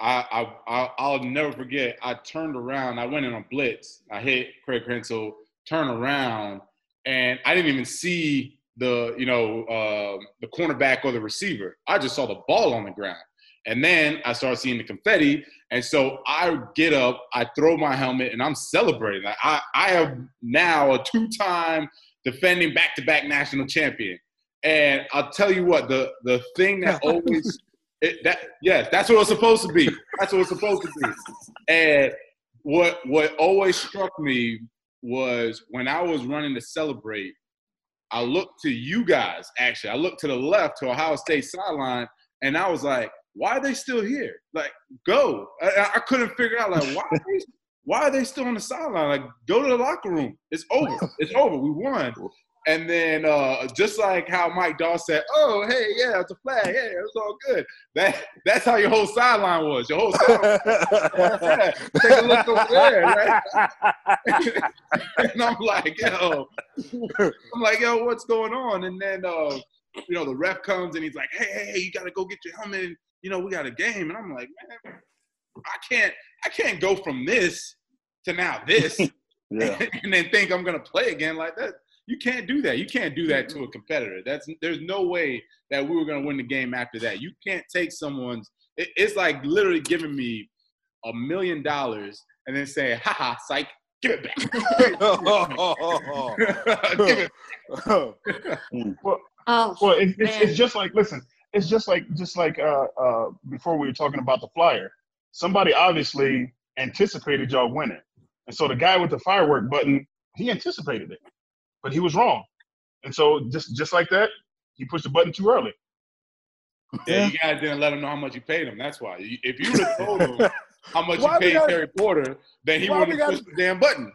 I, I I'll never forget. I turned around. I went in a blitz. I hit Craig Krenzel. Turn around and I didn't even see the you know uh, the cornerback or the receiver. I just saw the ball on the ground, and then I started seeing the confetti. And so I get up, I throw my helmet, and I'm celebrating. Like I I am now a two-time defending back-to-back national champion. And I'll tell you what, the the thing that [laughs] always it, that that's what it was supposed to be. That's what it was supposed to be. And what what always struck me was when I was running to celebrate, I looked to you guys, actually. I looked to the left to Ohio State sideline, and I was like, why are they still here? Like, go. I, I couldn't figure out, like, why why are they still on the sideline? Like, go to the locker room. It's over. It's over. We won. And then uh, just like how Mike Doss said, "Oh, hey, yeah, it's a flag. Hey, it's all good." That that's how your whole sideline was. Your whole sideline. Take a look over there, right? [laughs] and I'm like, yo, I'm like, yo, what's going on? And then uh, you know, the ref comes and he's like, hey, hey, hey, you gotta go get your helmet. And, you know, we got a game. And I'm like, man, I can't, I can't go from this to now this. [laughs] Yeah. [laughs] and then think I'm gonna play again like that you can't do that. You can't do that to a competitor. That's there's no way that we were gonna win the game after that. You can't take someone's. It, it's like literally giving me a million dollars and then saying, "Ha ha, psych, give it back." give [laughs] it. well, oh, well, it, it's, it's just like listen. It's just like just like uh, uh, before we were talking about the flyer. Somebody obviously anticipated y'all winning, and so the guy with the firework button, he anticipated it but he was wrong. And so just just like that, he pushed the button too early. Yeah, you guys didn't let him know how much you paid him. That's why. If you would have told him [laughs] how much you paid gotta, Terry Porter, then he wouldn't have pushed the damn button.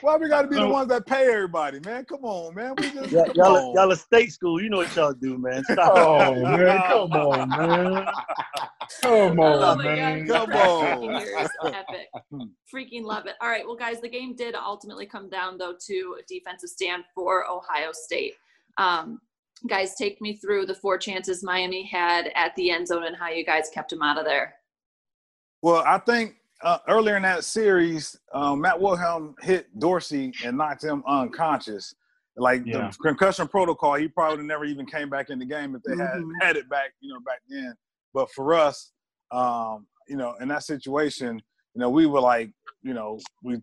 Why we got to be the ones that pay everybody, man? Come on, man. We just y'all, y'all, y'all a state school. You know what y'all do, man. [laughs] Stop. Oh man, come on, man. Come on, oh man. God. Come on. epic. Freaking love it. All right. Well, guys, the game did ultimately come down, though, to a defensive stand for Ohio State. Um, guys, take me through the four chances Miami had at the end zone and how you guys kept them out of there. Well, I think uh, earlier in that series, um, Matt Wilhelm hit Dorsey and knocked him unconscious. Like yeah. the concussion protocol, he probably never even came back in the game if they mm-hmm. had had it back, you know, back then. But for us, um, you know, in that situation, you know, we were like, you know, we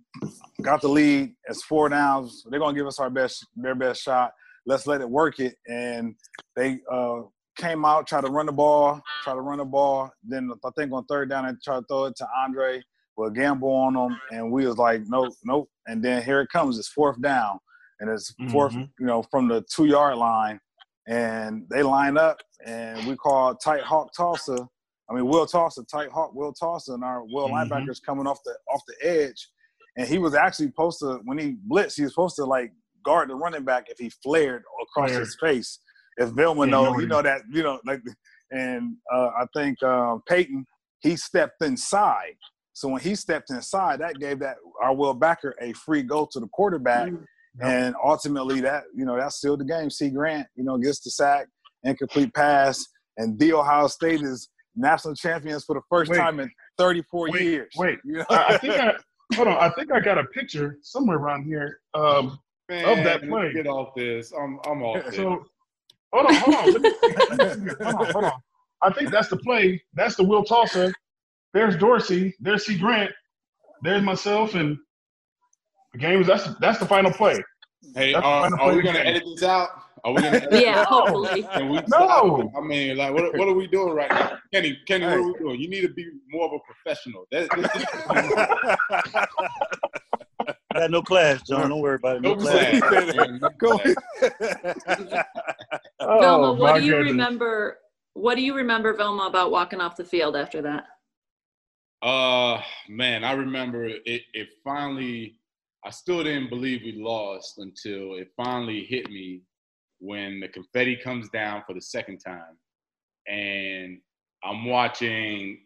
got the lead. It's four downs. They're gonna give us our best, their best shot. Let's let it work it. And they uh, came out, tried to run the ball, try to run the ball. Then I think on third down, I tried to throw it to Andre. Well, gamble on them, and we was like, nope, nope. And then here it comes. It's fourth down, and it's 4th mm-hmm. you know, from the two yard line and they line up and we call tight hawk tosser. I mean, Will Tosser, tight hawk, Will Tosser, and our Will mm-hmm. linebackers coming off the off the edge. And he was actually supposed to, when he blitzed, he was supposed to like guard the running back if he flared across his face. If Vilma yeah, know, you know that, you know, like, and uh, I think uh, Payton, he stepped inside. So when he stepped inside, that gave that our Will backer a free go to the quarterback. Mm-hmm. And ultimately, that you know that sealed the game. Cie Grant, you know, gets the sack, incomplete pass, and the Ohio State is national champions for the first wait, time in 34 wait, years. Wait, you know? I, I, think I hold on. I think I got a picture somewhere around here um, Man, of that play. Get off this. I'm I'm off this. So hold on, hold on. hold on, hold on. I think that's the play. That's the Will Tosser. There's Dorsey. There's Cie Grant. There's myself, and the game is that's that's the final play. Hey, uh, are we gonna edit this out? Are we gonna? [laughs] yeah, hopefully. No. I mean, like, what, what are we doing right now, Kenny? Kenny, what are we doing? You need to be more of a professional. That, [laughs] [laughs] Got no class, John. Don't worry about it. No, no class. class. oh, Vilma, what do you goodness. remember? What do you remember, Vilma, about walking off the field after that? Uh, man, I remember it. It finally. I still didn't believe we lost until it finally hit me when the confetti comes down for the second time, and I'm watching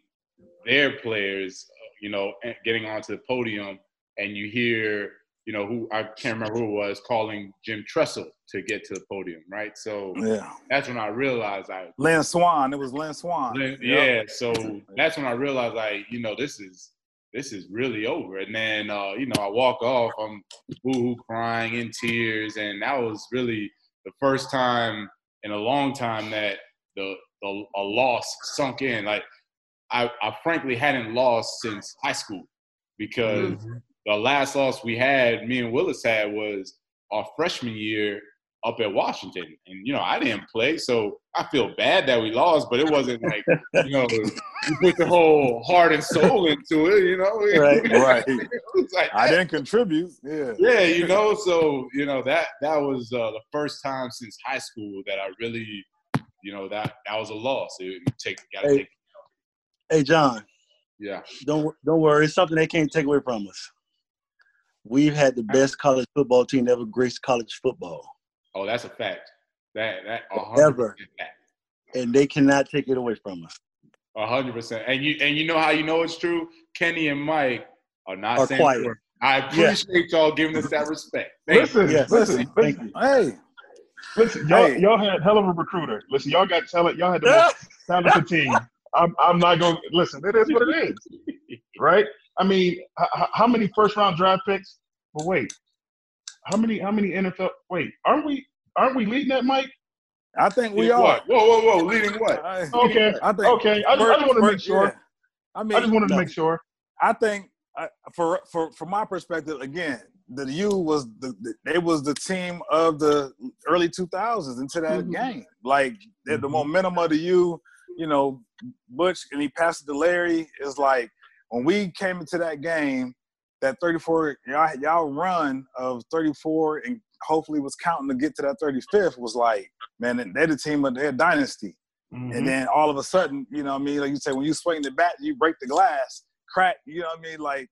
their players, you know, getting onto the podium and you hear, you know, who I can't remember who it was calling Jim Tressel to get to the podium, right? So yeah, that's when I realized I Lynn Swann. It was Lynn Swann. Lynn, yeah, so that's when I realized like, you know, this is this is really over. And then uh, you know, I walk off, I'm boo crying in tears, and that was really the first time in a long time that the, the a loss sunk in. Like I, I frankly hadn't lost since high school because mm-hmm the last loss we had, me and Willis had, was our freshman year up at Washington. And, you know, I didn't play, so I feel bad that we lost, but it wasn't like, you know, you put the whole heart and soul into it, you know? Right, right. [laughs] like, I didn't contribute. Yeah. Yeah, you know, so, you know, that that was uh, the first time since high school that I really, you know, that that was a loss. It, take, gotta hey, take Hey, John. Yeah. Don't don't worry. It's something they can't take away from us. We've had the best college football team ever graced college football. Oh, that's a fact. That that ever. And they cannot take it away from us. A hundred percent. And you and you know how you know it's true? Kenny and Mike are not are saying quiet. I appreciate y'all giving us that respect. Thank listen, you. Yes. listen, listen. Hey. Listen, y'all, hey. y'all had hell of a recruiter. Listen, y'all got talent. Y'all had the most [laughs] talented team. I'm, I'm not going to listen. It is what it is, right? I mean, h- how many first round draft picks? But wait, how many? How many NFL? Wait, aren't we? Aren't we leading that, Mike? I think we are. What? Whoa, whoa, whoa! Leading what? okay, I think okay. I, just, I just want to make sure. Yeah. I mean, I just wanted no, to make sure. I think uh, for for from my perspective, again, the U was the, the it was the team of the early 2000s into that mm-hmm. game. Like mm-hmm. the momentum of the U, you know, Butch and he passed it to Larry is like when we came into that game, that 34 y'all, y'all run of 34 and hopefully was counting to get to that 35th was like, man, they're the team of their dynasty. Mm-hmm. And then all of a sudden, you know what I mean? Like you say, when you swing the bat, you break the glass, crack, you know what I mean? Like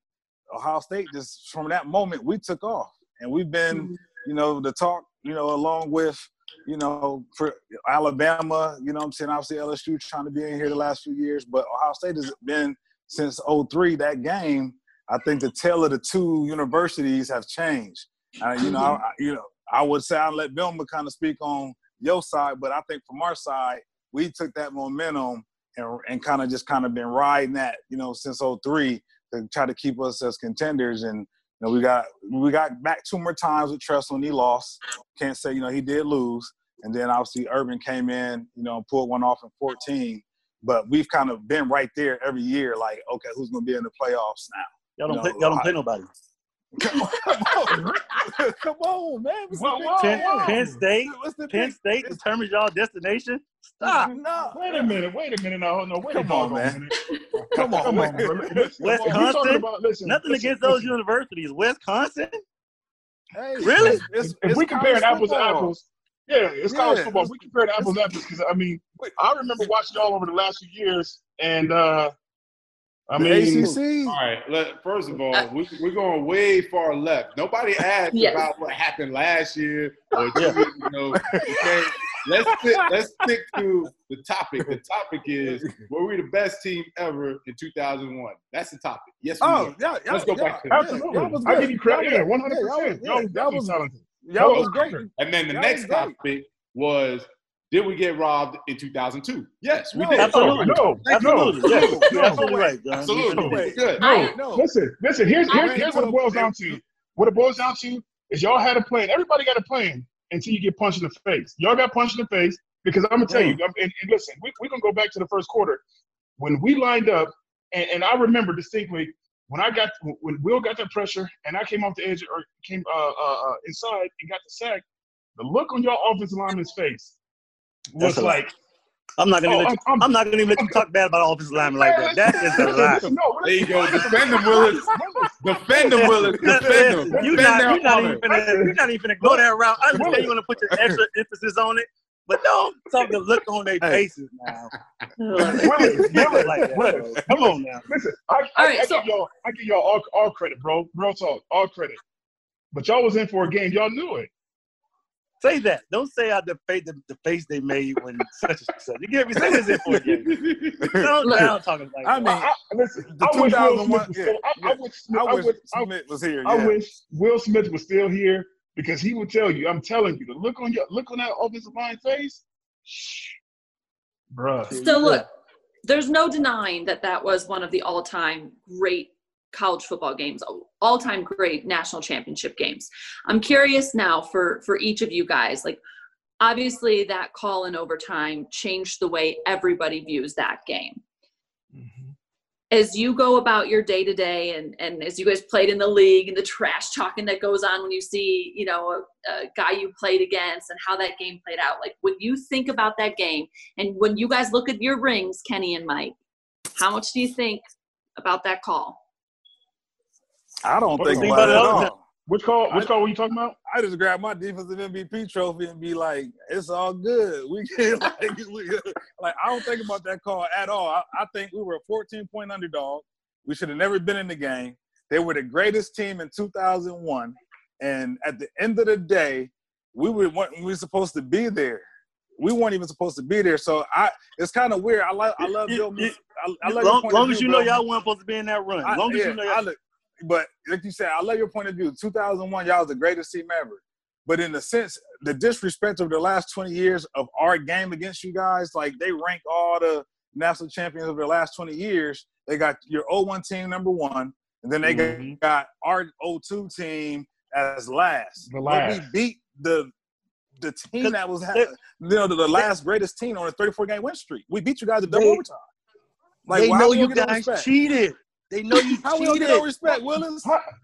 Ohio State, just from that moment, we took off. And we've been, mm-hmm. you know, the talk, you know, along with, you know, for Alabama, you know I'm saying? Obviously LSU trying to be in here the last few years, but Ohio State has been – since 03, that game, I think the tale of the two universities have changed. Uh, you know, I, you know, I would say I'll let Vilma kind of speak on your side, but I think from our side, we took that momentum and, and kind of just kind of been riding that, you know, since 03 to try to keep us as contenders. And you know, we got we got back two more times with Tressel and he lost. Can't say you know he did lose. And then obviously Urban came in, you know, pulled one off in 14. But we've kind of been right there every year, like, okay, who's going to be in the playoffs now? Y'all don't, you know, play, y'all don't play nobody. [laughs] Come on, come on, [laughs] man. Whoa, whoa, Penn, whoa. Penn State, Penn State determines y'all destination. Stop. No. Wait a minute. Wait a minute. No, no. Wait come a on, man. [laughs] come on, come on. Wisconsin. About, listen, Nothing listen, against those universities. Wisconsin. Hey, really? It's, it's, if it's we compare apples to apples, yeah, it's yeah. college football. We compare apples to apples because I mean, I remember watching y'all over the last few years, and uh I mean, ACC. All right. Let, first of all, uh, we, we're going way far left. Nobody asked yes. about what happened last year or two years ago. Okay, let's stick, let's stick to the topic. The topic is were we the best team ever in 2001? That's the topic. Yes. We Oh, yeah, yeah. Let's go yeah, back to that. Absolutely. I give you credit. Yeah, 100. percent That was talented. That was great. And then the that next topic was did we get robbed in 2002? Yes, we no, did. Absolutely. No, absolutely. No, yes. You're absolutely right, John. Absolutely. Good. No, no, listen, listen, here's, here's, here's what it boils down to. What it boils down to is y'all had a plan. Everybody got a plan until you get punched in the face. Y'all got punched in the face because I'm going to tell you, mm. and, and listen, we, we're going to go back to the first quarter. When we lined up, and, and I remember distinctly when I got when Will got that pressure and I came off the edge or came uh, uh, uh, inside and got the sack, the look on your offensive lineman's face was like. I'm not gonna oh, let you, I'm, I'm, not gonna even let you talk bad about offensive lineman like that. That is a lie. [laughs] No, there you go. Defend them, Willis. [laughs] Defend them, Willis. Defend them. You're not, you're not even gonna, you're not even gonna go that route. I understand you want to put your extra emphasis on it, but don't talk the look on their faces now. [laughs] Willis, Willis, like Willis. Come on now. Listen, I, I, right, I, so, give y'all, I give y'all all, all credit, bro. Real talk, all credit. But y'all was in for a game. Y'all knew it. Say that. Don't say out the face the, the face they made when such and such. You get me? Say this in for a game. Don't now talking like. I mean, I, listen. The I wish Will Smith was still. I, I, wish, I, wish Smith was here. Yeah. I wish Will Smith was still here because he will tell you. I'm telling you, the look on your look on that offensive line face, shh, bruh. So look, there's no denying that that was one of the all-time great college football games all-time great national championship games i'm curious now for for each of you guys like obviously that call in overtime changed the way everybody views that game. As you go about your day to day and and as you guys played in the league and the trash talking that goes on when you see you know a, a guy you played against and how that game played out like when you think about that game and when you guys look at your rings kenny and mike how much do you think about that call I don't think about it at all. Which call? Which I, call were you talking about? I just grab my defensive MVP trophy and be like, "It's all good." We [laughs] get like, we, like I don't think about that call at all. I, I think we were a 14 point underdog. We should have never been in the game. They were the greatest team in 2001, and at the end of the day, we were we were supposed to be there. We weren't even supposed to be there. So I, it's kind of weird. I like I love Bill. I, I love long, long as you know y'all weren't supposed to be in that run. Long as yeah, you know y'all but like you said, I love your point of view. 2001, y'all was the greatest team ever. But in the sense, the disrespect of the last 20 years of our game against you guys, like they rank all the national champions of the last 20 years. They got your 01 team number one, and then they mm-hmm. got our 02 team as last. The last. But we beat the the team that was you know the, last greatest team on a 34 game win streak. We beat you guys at double they, overtime. Like, they know you guys cheated. They know you [laughs] How cheated. How no respect, Willis?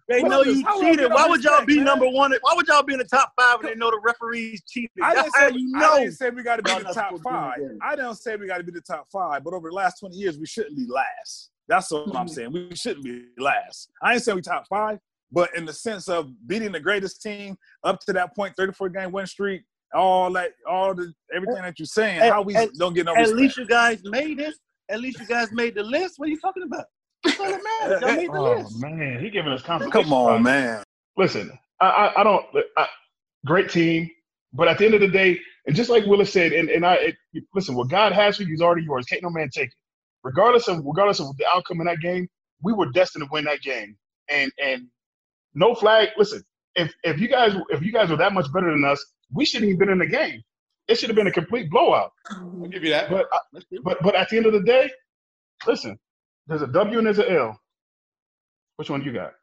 They know you cheated. Why would y'all be man? number one? Why would y'all be in the top five and they know the referees cheated? I didn't say, you [laughs] know. I didn't say we got to be the top five. I don't say we got to be the top five, but over the last 20 years, we shouldn't be last. That's what I'm mm-hmm. saying. We shouldn't be last. I ain't saying we top five, but in the sense of beating the greatest team up to that point, 34 game win streak, all that, all the everything that you're saying, how we don't get no. At respect. least you guys made it. At least you guys made the list. What are you talking about? [laughs] oh man, he giving us confidence. Come on, man. Listen, I, I, I don't. I, great team, but at the end of the day, and just like Willis said, and, and I it, listen, what God has for you is already yours. Can't no man take it. Regardless of regardless of the outcome in that game, we were destined to win that game. And and no flag. Listen, if if you guys if you guys were that much better than us, we shouldn't even been in the game. It should have been a complete blowout. I'll give you that. But but but at the end of the day, listen, there's a W and there's an L. Which one do you got?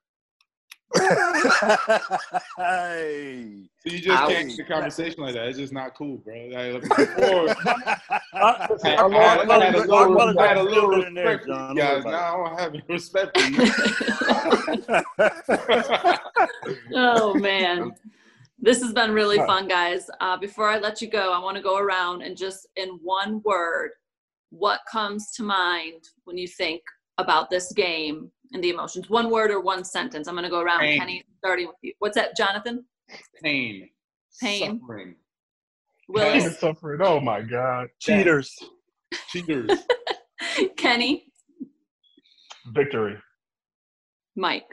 hey. So you just can't the conversation like that. It's just not cool, bro. Like, before, [laughs] I, had a little respect for you guys. Now I don't have any respect for you. [laughs] oh man. This has been really fun, guys. Uh, before I let you go, I want to go around and just in one word what comes to mind when you think about this game and the emotions? One word or one sentence. I'm going to go around. Pain. Kenny, starting with you. What's that, Jonathan? Pain. Pain. Suffering. Willis. Pain suffering. Oh my God. Cheaters. [laughs] Cheaters. [laughs] Kenny. Victory. Mike.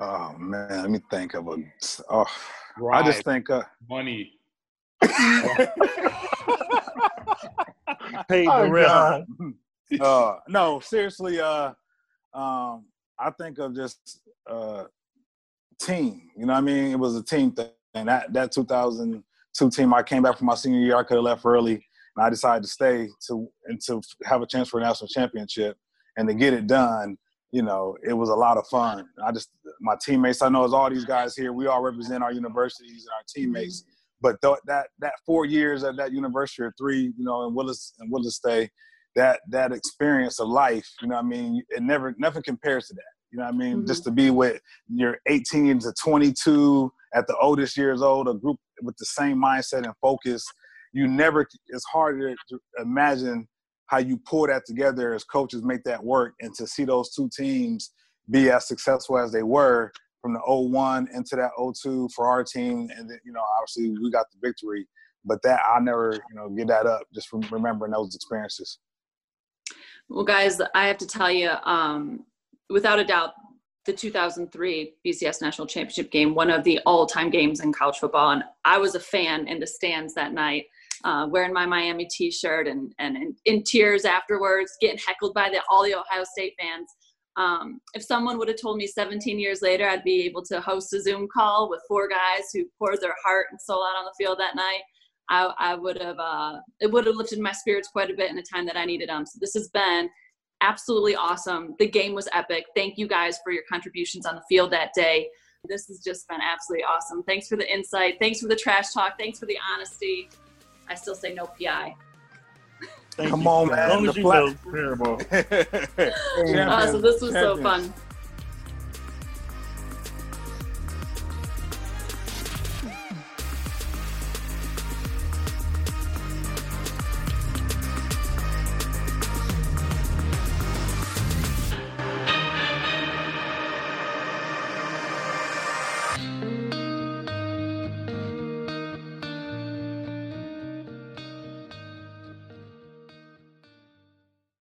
Oh man, let me think of a. Oh, I just think uh, money. [laughs] Paid the rent. uh, no, seriously. Uh, um, I think of just uh, team. You know, what I mean, it was a team thing. And that that 2002 team, I came back from my senior year. I could have left early, and I decided to stay to and to have a chance for a national championship and to get it done. You know, it was a lot of fun. I just my teammates. I know as all these guys here, we all represent our universities and our teammates. But th- that that four years at that university or three, you know, in Willis and Willis Stay, that that experience of life, you know, I mean, it never nothing compares to that. You know what I mean? Mm-hmm. Just to be with your 18 to 22 at the oldest years old, a group with the same mindset and focus. You never, it's harder to imagine how you pull that together as coaches make that work and to see those two teams be as successful as they were from the 01 into that 02 for our team. And, then, you know, obviously we got the victory. But that, I'll never, you know, get that up just from remembering those experiences. Well, guys, I have to tell you, um, without a doubt, the 2003 BCS National Championship game, one of the all-time games in college football, and I was a fan in the stands that night, uh, wearing my Miami T-shirt and and in, in, tears afterwards, getting heckled by the, all the Ohio State fans. Um, if someone would have told me 17 years later I'd be able to host a Zoom call with four guys who poured their heart and soul out on the field that night, I, I would have uh, it would have lifted my spirits quite a bit in the time that I needed them. So this has been absolutely awesome. The game was epic. Thank you guys for your contributions on the field that day. This has just been absolutely awesome. Thanks for the insight. Thanks for the trash talk. Thanks for the honesty. I still say no PI. Thank Come you. on, man. As long as you know. Terrible. [laughs] so this was so fun.